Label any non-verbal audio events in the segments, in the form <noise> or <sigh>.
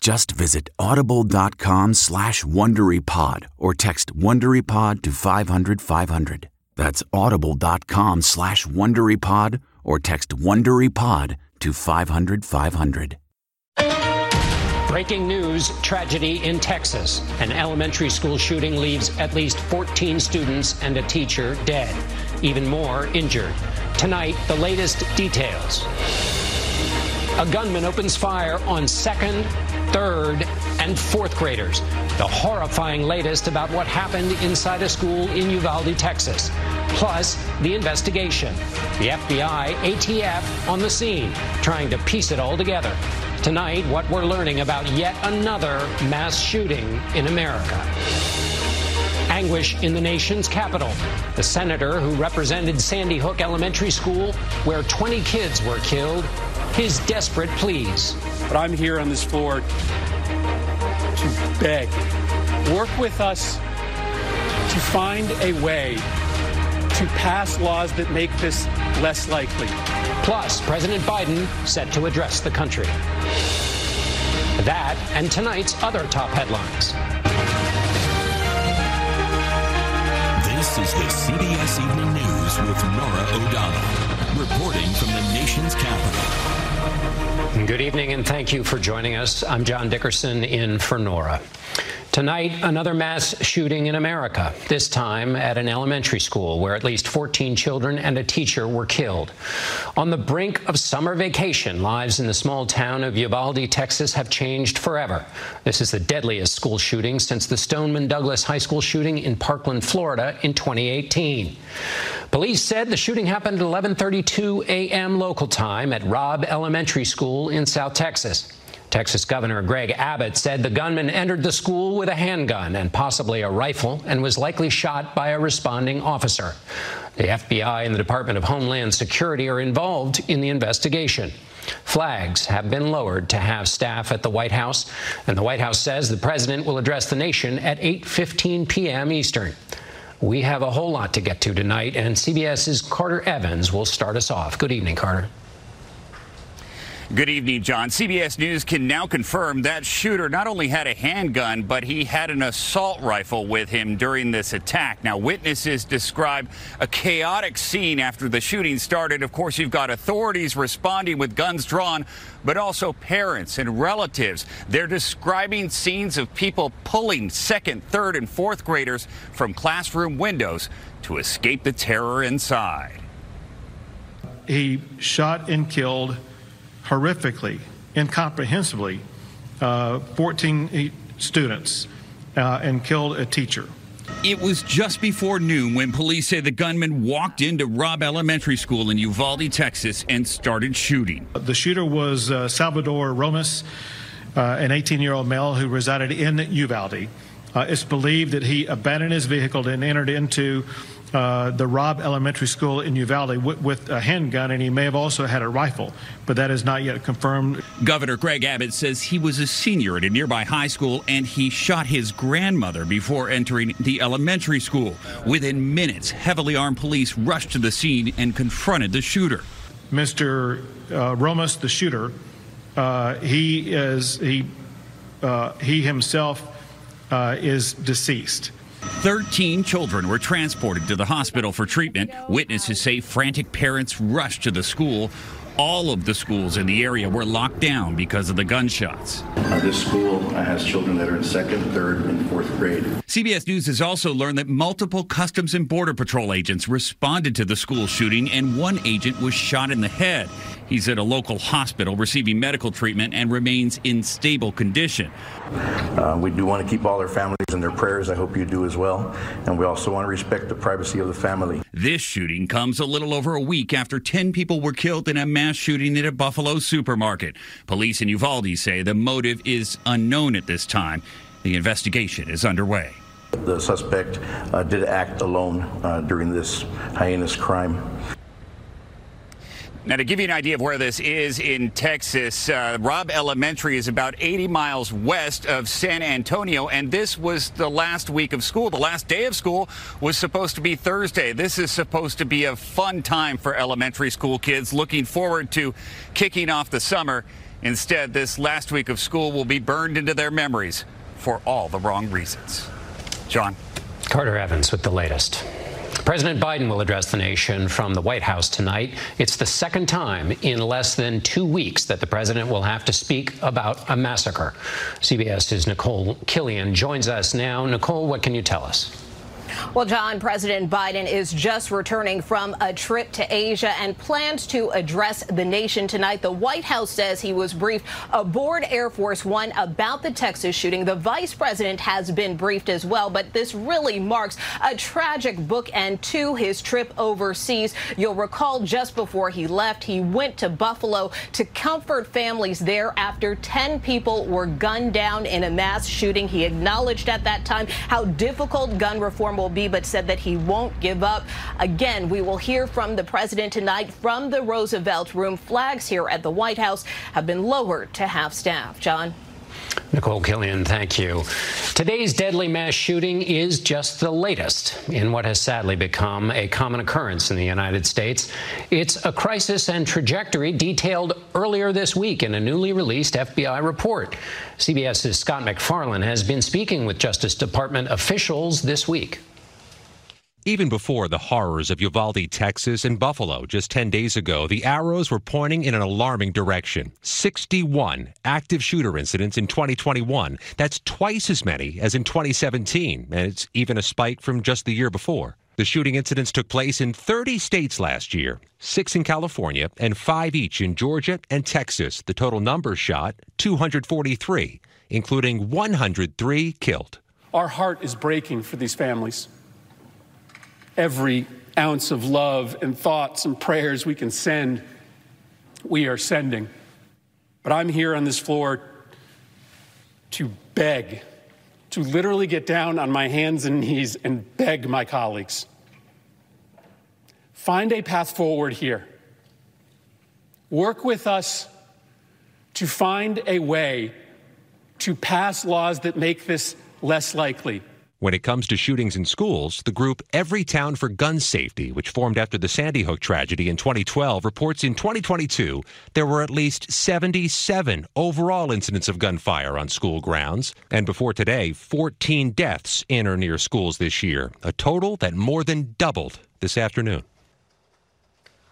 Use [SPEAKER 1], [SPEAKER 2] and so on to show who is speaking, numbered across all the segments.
[SPEAKER 1] Just visit audible.com slash WonderyPod or text WonderyPod to 500, 500. That's audible.com slash WonderyPod or text WonderyPod to 500, 500.
[SPEAKER 2] Breaking news tragedy in Texas. An elementary school shooting leaves at least 14 students and a teacher dead, even more injured. Tonight, the latest details. A gunman opens fire on second, third, and fourth graders. The horrifying latest about what happened inside a school in Uvalde, Texas. Plus, the investigation. The FBI, ATF on the scene, trying to piece it all together. Tonight, what we're learning about yet another mass shooting in America. Anguish in the nation's capital. The senator who represented Sandy Hook Elementary School, where 20 kids were killed, his desperate pleas.
[SPEAKER 3] But I'm here on this floor to beg, work with us to find a way to pass laws that make this less likely.
[SPEAKER 2] Plus, President Biden set to address the country. That and tonight's other top headlines.
[SPEAKER 4] This is the CBS Evening News with Norah O'Donnell, reporting from the nation's capital.
[SPEAKER 2] Good evening and thank you for joining us. I'm John Dickerson in for Norah. Tonight, another mass shooting in America, this time at an elementary school where at least 14 children and a teacher were killed. On the brink of summer vacation, lives in the small town of Uvalde, Texas have changed forever. This is the deadliest school shooting since the Stoneman Douglas High School shooting in Parkland, Florida in 2018. Police said the shooting happened at 11:32 a.m. local time at Robb Elementary School in South Texas. Texas Governor Greg Abbott said the gunman entered the school with a handgun and possibly a rifle and was likely shot by a responding officer. The FBI and the Department of Homeland Security are involved in the investigation. Flags have been lowered to have staff at the White House, and the White House says the president will address the nation at 8:15 p.m. Eastern. We have a whole lot to get to tonight, and CBS's Carter Evans will start us off. Good evening, Carter.
[SPEAKER 5] Good evening, John. CBS News can now confirm that shooter not only had a handgun, but he had an assault rifle with him during this attack. Now, witnesses describe a chaotic scene after the shooting started. Of course, you've got authorities responding with guns drawn, but also parents and relatives. They're describing scenes of people pulling second, third, and fourth graders from classroom windows to escape the terror inside.
[SPEAKER 6] He shot and killed horrifically, incomprehensibly, uh, 14 students uh, and killed a teacher.
[SPEAKER 7] It was just before noon when police say the gunman walked into Robb Elementary School in Uvalde, Texas, and started shooting.
[SPEAKER 6] The shooter was uh, Salvador Ramos, uh, an 18 year old male who resided in Uvalde. Uh, it's believed that he abandoned his vehicle and entered into uh, the Robb Elementary School in Uvalde with, with, a handgun, and he may have also had a rifle, but that is not yet confirmed.
[SPEAKER 7] Governor Greg Abbott says he was a senior at a nearby high school and he shot his grandmother before entering the elementary school. Within minutes, heavily armed police rushed to the scene and confronted the shooter.
[SPEAKER 6] Mr. Uh, Ramos, the shooter, uh, he is he uh, he himself uh, is deceased.
[SPEAKER 7] 13 children were transported to the hospital for treatment. Witnesses say frantic parents rushed to the school. All of the schools in the area were locked down because of the gunshots.
[SPEAKER 8] Uh, this school has children that are in second, third, and fourth grade.
[SPEAKER 7] CBS News has also learned that multiple Customs and Border Patrol agents responded to the school shooting, and one agent was shot in the head. He's at a local hospital receiving medical treatment and remains in stable condition.
[SPEAKER 8] Uh, we do want to keep all their families in their prayers. I hope you do as well. And we also want to respect the privacy of the family.
[SPEAKER 7] This shooting comes a little over a week after 10 people were killed in a mass shooting at a Buffalo supermarket. Police in Uvalde say the motive is unknown at this time. The investigation is underway.
[SPEAKER 8] The suspect uh, did act alone uh, during this heinous crime.
[SPEAKER 5] Now, to give you an idea of where this is in Texas, uh, Robb Elementary is about 80 miles west of San Antonio, and this was the last week of school. The last day of school was supposed to be Thursday. This is supposed to be a fun time for elementary school kids looking forward to kicking off the summer. Instead, this last week of school will be burned into their memories for all the wrong reasons. John.
[SPEAKER 2] Carter Evans with the latest. President Biden will address the nation from the White House tonight. It's the second time in less than two weeks that the president will have to speak about a massacre. CBS's Nicole Killion joins us now. Nicole, what can you tell us?
[SPEAKER 9] Well, John, President Biden is just returning from a trip to Asia and plans to address the nation tonight. The White House says he was briefed aboard Air Force One about the Texas shooting. The vice president has been briefed as well, but this really marks a tragic bookend to his trip overseas. You'll recall just before he left, he went to Buffalo to comfort families there after 10 people were gunned down in a mass shooting. He acknowledged at that time how difficult gun reform will be, but said that he won't give up. Again, we will hear from the president tonight from the Roosevelt Room. Flags here at the White House have been lowered to half staff. John.
[SPEAKER 2] Nicole Killion, thank you. Today's deadly mass shooting is just the latest in what has sadly become a common occurrence in the United States. It's a crisis and trajectory detailed earlier this week in a newly released FBI report. CBS's Scott MacFarlane has been speaking with Justice Department officials this week.
[SPEAKER 10] Even before the horrors of Uvalde, Texas, and Buffalo just 10 days ago, the arrows were pointing in an alarming direction. 61 active shooter incidents in 2021. That's twice as many as in 2017, and it's even a spike from just the year before. The shooting incidents took place in 30 states last year, six in California, and five each in Georgia and Texas. The total number shot 243, including 103 killed.
[SPEAKER 3] Our heart is breaking for these families every ounce of love and thoughts and prayers we can send, we are sending. But I'm here on this floor to beg, to literally get down on my hands and knees and beg my colleagues. Find a path forward here. Work with us to find a way to pass laws that make this less likely.
[SPEAKER 10] When it comes to shootings in schools, the group Everytown for Gun Safety, which formed after the Sandy Hook tragedy in 2012, reports in 2022 there were at least 77 overall incidents of gunfire on school grounds. And before today, 14 deaths in or near schools this year, a total that more than doubled this afternoon.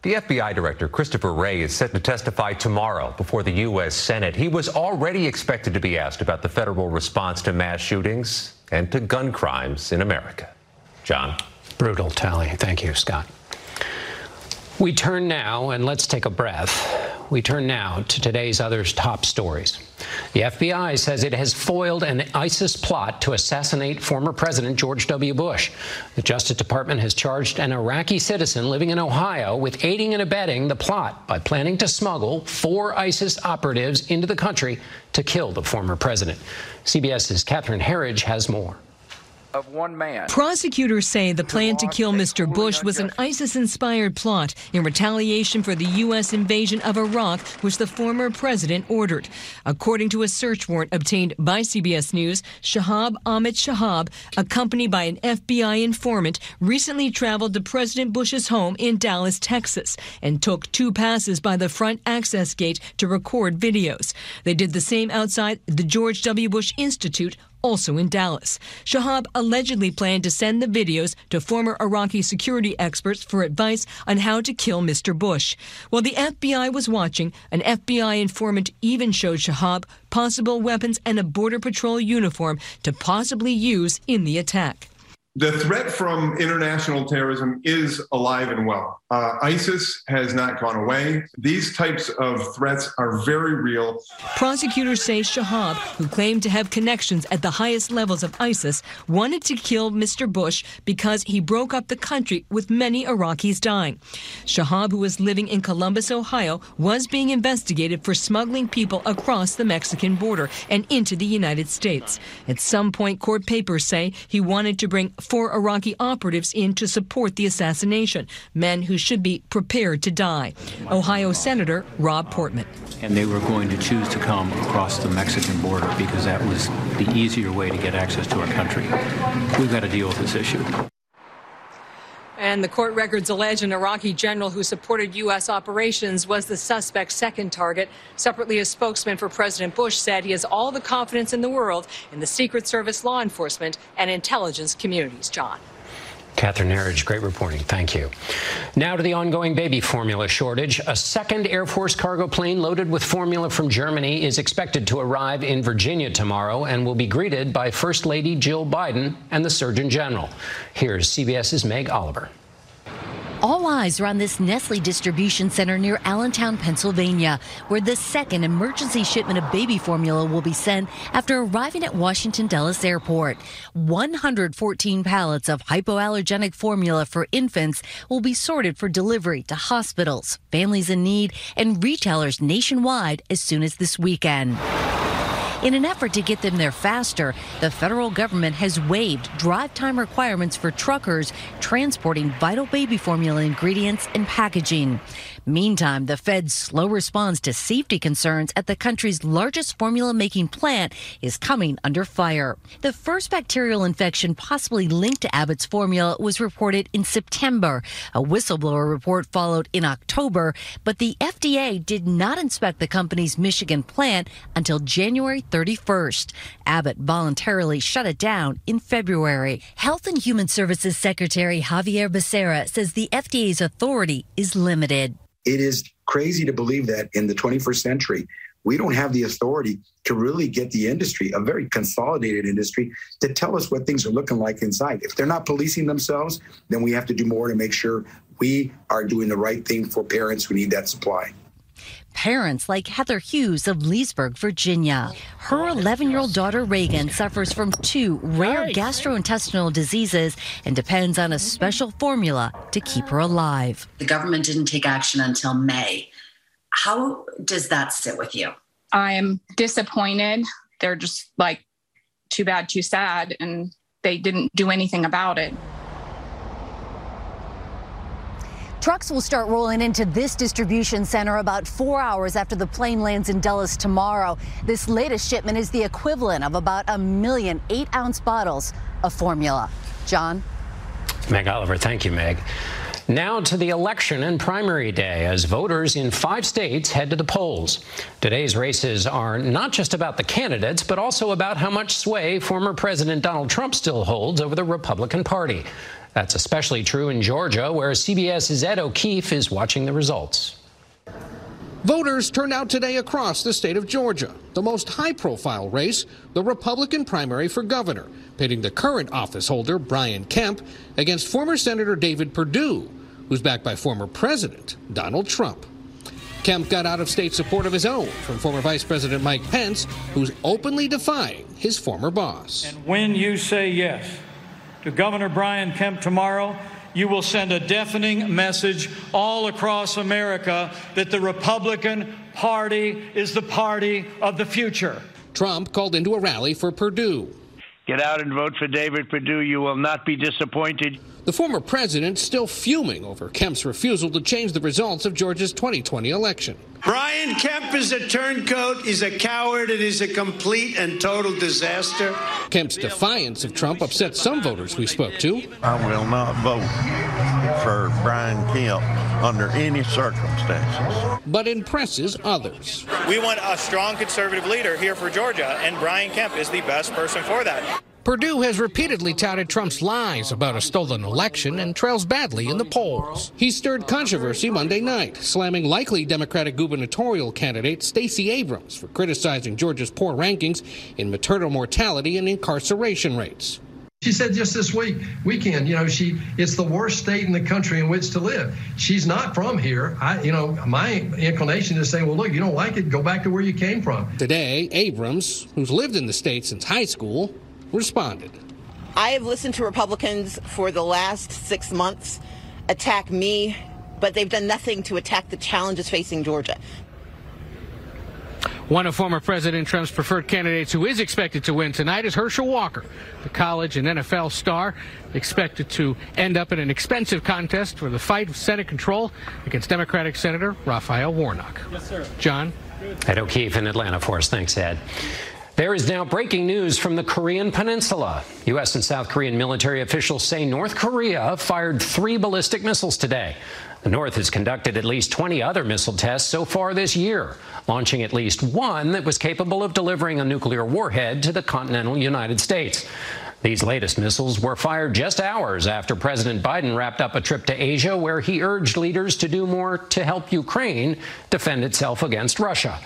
[SPEAKER 11] The FBI Director Christopher Wray is set to testify tomorrow before the U.S. Senate. He was already expected to be asked about the federal response to mass shootings and to gun crimes in America. John.
[SPEAKER 2] Brutal tally. Thank you, Scott. We turn now and let's take a breath. We turn now to today's other top stories. The FBI says it has foiled an ISIS plot to assassinate former President George W. Bush. The Justice Department has charged an Iraqi citizen living in Ohio with aiding and abetting the plot by planning to smuggle four ISIS operatives into the country to kill the former president. CBS's Catherine Herridge has more
[SPEAKER 12] of one man.
[SPEAKER 13] Prosecutors say the plan to kill Mr. Bush was an ISIS inspired plot in retaliation for the U.S. invasion of Iraq, which the former president ordered. According to a search warrant obtained by CBS News, Shahab Ahmed Shahab, accompanied by an FBI informant, recently traveled to President Bush's home in Dallas, Texas, and took two passes by the front access gate to record videos. They did the same outside the George W. Bush Institute also in Dallas. Shahab allegedly planned to send the videos to former Iraqi security experts for advice on how to kill Mr. Bush. While the FBI was watching, an FBI informant even showed Shahab possible weapons and a Border Patrol uniform to possibly use in the attack.
[SPEAKER 14] The threat from international terrorism is alive and well. Uh, ISIS has not gone away. These types of threats are very real.
[SPEAKER 13] Prosecutors say Shahab, who claimed to have connections at the highest levels of ISIS, wanted to kill Mr. Bush because he broke up the country with many Iraqis dying. Shahab, who was living in Columbus, Ohio, was being investigated for smuggling people across the Mexican border and into the United States. At some point, court papers say he wanted to bring four Iraqi operatives in to support the assassination, men who should be prepared to die. Ohio Senator Rob Portman.
[SPEAKER 15] And they were going to choose to come across the Mexican border because that was the easier way to get access to our country. We've got to deal with this issue.
[SPEAKER 13] And the court records allege an Iraqi general who supported U.S. operations was the suspect's second target. Separately, a spokesman for President Bush said he has all the confidence in the world in the Secret Service, law enforcement, and intelligence communities. John.
[SPEAKER 2] Catherine Herridge, great reporting. Thank you. Now to the ongoing baby formula shortage. A second Air Force cargo plane loaded with formula from Germany is expected to arrive in Virginia tomorrow and will be greeted by First Lady Jill Biden and the Surgeon General. Here's CBS's Meg Oliver.
[SPEAKER 16] All eyes are on this Nestle distribution center near Allentown, Pennsylvania, where the second emergency shipment of baby formula will be sent after arriving at Washington Dulles Airport. 114 pallets of hypoallergenic formula for infants will be sorted for delivery to hospitals, families in need, and retailers nationwide as soon as this weekend. In an effort to get them there faster, the federal government has waived drive time requirements for truckers transporting vital baby formula ingredients and packaging. Meantime, the Fed's slow response to safety concerns at the country's largest formula making plant is coming under fire. The first bacterial infection possibly linked to Abbott's formula was reported in September. A whistleblower report followed in October, but the FDA did not inspect the company's Michigan plant until January 31st. Abbott voluntarily shut it down in February. Health and Human Services Secretary Xavier Becerra says the FDA's authority is limited.
[SPEAKER 17] It is crazy to believe that in the 21st century, we don't have the authority to really get the industry, a very consolidated industry, to tell us what things are looking like inside. If they're not policing themselves, then we have to do more to make sure we are doing the right thing for parents who need that supply
[SPEAKER 16] parents like Heather Hughes of Leesburg, Virginia. Her 11 year old daughter Reagan suffers from two rare gastrointestinal diseases and depends on a special formula to keep her alive.
[SPEAKER 18] The government didn't take action until May. How does that sit with you?
[SPEAKER 19] I'm disappointed. They're just like, too bad, too sad. And they didn't do anything about it.
[SPEAKER 20] Trucks will start rolling into this distribution center about four hours after the plane lands in Dulles tomorrow. This latest shipment is the equivalent of about a million eight ounce bottles of formula. John?
[SPEAKER 2] Meg Oliver, thank you, Meg. Now to the election and primary day as voters in five states head to the polls. Today's races are not just about the candidates, but also about how much sway former President Donald Trump still holds over the Republican Party. That's especially true in Georgia, where CBS's Ed O'Keefe is watching the results.
[SPEAKER 21] Voters turned out today across the state of Georgia. The most high profile race, the Republican primary for governor, pitting the current office holder, Brian Kemp, against former Senator David Perdue, who's backed by former President Donald Trump. Kemp got out of state support of his own from former Vice President Mike Pence, who's openly defying his former boss.
[SPEAKER 22] And when you say yes to Governor Brian Kemp tomorrow, you will send a deafening message all across America that the Republican Party is the party of the future.
[SPEAKER 21] Trump called into a rally for Perdue.
[SPEAKER 23] Get out and vote for David Perdue. You will not be disappointed.
[SPEAKER 21] The former president still fuming over Kemp's refusal to change the results of Georgia's 2020 election.
[SPEAKER 24] Brian Kemp is a turncoat, he's a coward, and he's a complete and total disaster.
[SPEAKER 21] Kemp's defiance of Trump upset some voters we spoke to.
[SPEAKER 25] I will not vote for Brian Kemp under any circumstances.
[SPEAKER 21] But impresses others.
[SPEAKER 26] We want a strong conservative leader here for Georgia, and Brian Kemp is the best person for that.
[SPEAKER 21] Perdue has repeatedly touted Trump's lies about a stolen election and trails badly in the polls. He stirred controversy Monday night, slamming likely Democratic gubernatorial candidate Stacey Abrams for criticizing Georgia's poor rankings in maternal mortality and incarceration rates.
[SPEAKER 27] She said just this week, weekend, you know, she it's the worst state in the country in which to live. She's not from here. I, you know, my inclination is to say, well, look, you don't like it, go back to where you came from.
[SPEAKER 21] Today, Abrams, who's lived in the state since high school, responded.
[SPEAKER 28] I have listened to Republicans for the last six months attack me, but they've done nothing to attack the challenges facing Georgia.
[SPEAKER 21] One of former President Trump's preferred candidates who is expected to win tonight is Herschel Walker, the college and NFL star, expected to end up in an expensive contest for the fight of Senate control against Democratic Senator Raphael Warnock.
[SPEAKER 2] Yes, sir.
[SPEAKER 21] John?
[SPEAKER 2] Ed O'Keefe in Atlanta for us. Thanks, Ed. There is now breaking news from the Korean Peninsula. U.S. and South Korean military officials say North Korea fired three ballistic missiles today. The North has conducted at least 20 other missile tests so far this year, launching at least one that was capable of delivering a nuclear warhead to the continental United States. These latest missiles were fired just hours after President Biden wrapped up a trip to Asia where he urged leaders to do more to help Ukraine defend itself against Russia.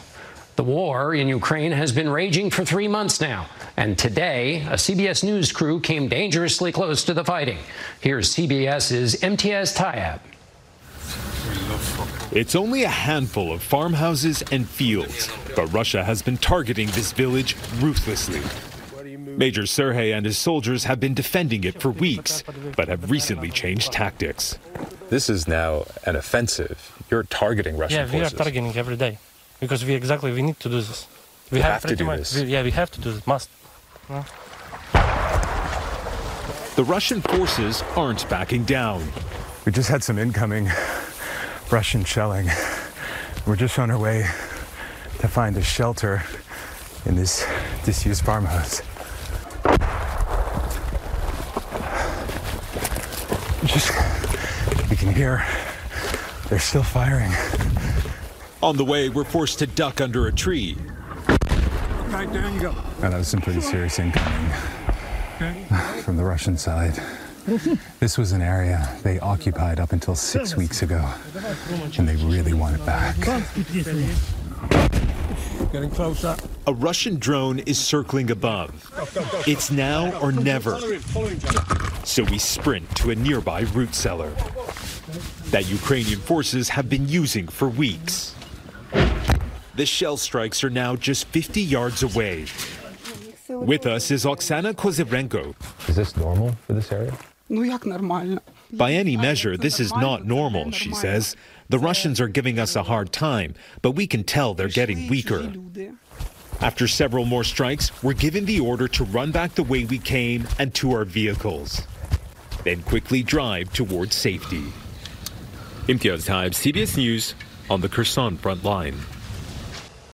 [SPEAKER 2] The war in Ukraine has been raging for three months now, and today a CBS News crew came dangerously close to the fighting. Here's CBS's Imtiaz Tyab.
[SPEAKER 29] It's only a handful of farmhouses and fields, but Russia has been targeting this village ruthlessly. Major Sergei and his soldiers have been defending it for weeks, but have recently changed tactics.
[SPEAKER 30] This is now an offensive. You're targeting Russian forces.
[SPEAKER 31] yeah, we
[SPEAKER 30] forces.
[SPEAKER 31] are targeting every day because we exactly we need to do this. We
[SPEAKER 30] You have to
[SPEAKER 31] pretty
[SPEAKER 30] do
[SPEAKER 31] much,
[SPEAKER 30] this.
[SPEAKER 31] we- yeah, we have to do this. Must. Yeah.
[SPEAKER 29] The Russian forces aren't backing down.
[SPEAKER 32] We just had some incoming Russian shelling. We're just on our way to find a shelter in this disused farmhouse. Just, we can hear they're still firing.
[SPEAKER 29] On the way, we're forced to duck under a tree.
[SPEAKER 32] Right there you go. that was some pretty serious incoming <laughs> from the Russian side. This was an area they occupied up until six weeks ago, and they really want it back.
[SPEAKER 29] Getting closer. A Russian drone is circling above. It's now or never. So we sprint to a nearby root cellar that Ukrainian forces have been using for weeks. The shell strikes are now just 50 yards away. With us is Oksana Kozyrenko.
[SPEAKER 30] Is this normal for this area?
[SPEAKER 29] By any measure, this is not normal, she says. The Russians are giving us a hard time, but we can tell they're getting weaker. After several more strikes, we're given the order to run back the way we came and to our vehicles, then quickly drive towards safety. Imtiaz Tyab, CBS News, on the Kherson front line.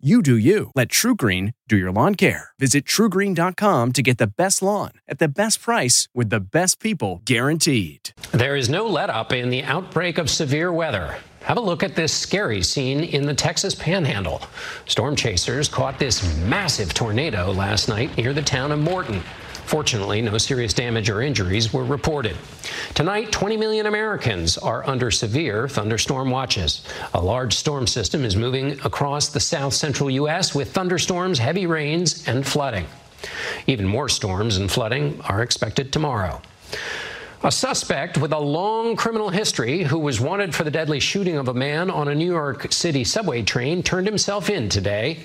[SPEAKER 33] You do you. Let TruGreen do your lawn care. Visit trugreen.com to get the best lawn at the best price with the best people guaranteed.
[SPEAKER 2] There is no let up in the outbreak of severe weather. Have a look at this scary scene in the Texas panhandle. Storm chasers caught this massive tornado last night near the town of Morton. Fortunately, no serious damage or injuries were reported. Tonight, 20 million Americans are under severe thunderstorm watches. A large storm system is moving across the south central U.S. with thunderstorms, heavy rains, and flooding. Even more storms and flooding are expected tomorrow. A suspect with a long criminal history who was wanted for the deadly shooting of a man on a New York City subway train turned himself in today.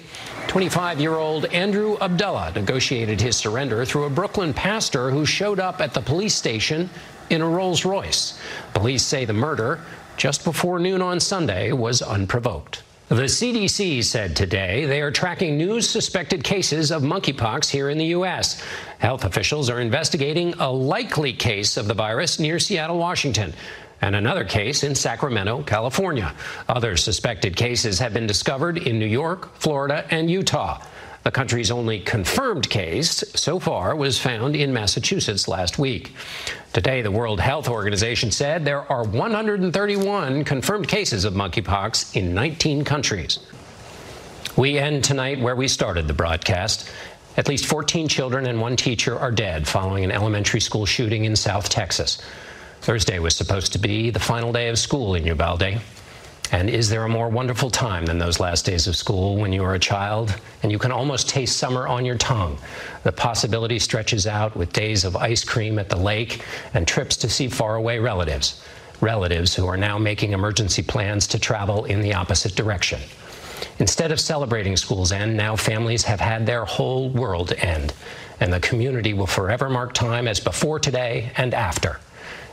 [SPEAKER 2] 25 year old Andrew Abdullah negotiated his surrender through a Brooklyn pastor who showed up at the police station in a Rolls Royce. Police say the murder, just before noon on Sunday, was unprovoked. The CDC said today they are tracking new suspected cases of monkeypox here in the U.S. Health officials are investigating a likely case of the virus near Seattle, Washington, and another case in Sacramento, California. Other suspected cases have been discovered in New York, Florida, and Utah. The country's only confirmed case so far was found in Massachusetts last week. Today, the World Health Organization said there are 131 confirmed cases of monkeypox in 19 countries. We end tonight where we started the broadcast. At least 14 children and one teacher are dead following an elementary school shooting in South Texas. Thursday was supposed to be the final day of school in Uvalde. And is there a more wonderful time than those last days of school when you are a child and you can almost taste summer on your tongue? The possibility stretches out with days of ice cream at the lake and trips to see faraway relatives. Relatives who are now making emergency plans to travel in the opposite direction. Instead of celebrating school's end, now families have had their whole world end. And the community will forever mark time as before today and after.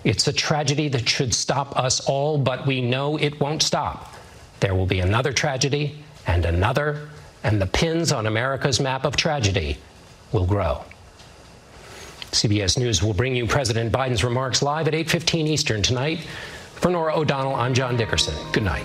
[SPEAKER 2] It's a tragedy that should stop us all, but we know it won't stop. There will be another tragedy and another, and the pins on America's map of tragedy will grow. CBS News will bring you President Biden's remarks live at 8:15 Eastern tonight. For Norah O'Donnell, I'm John Dickerson. Good night.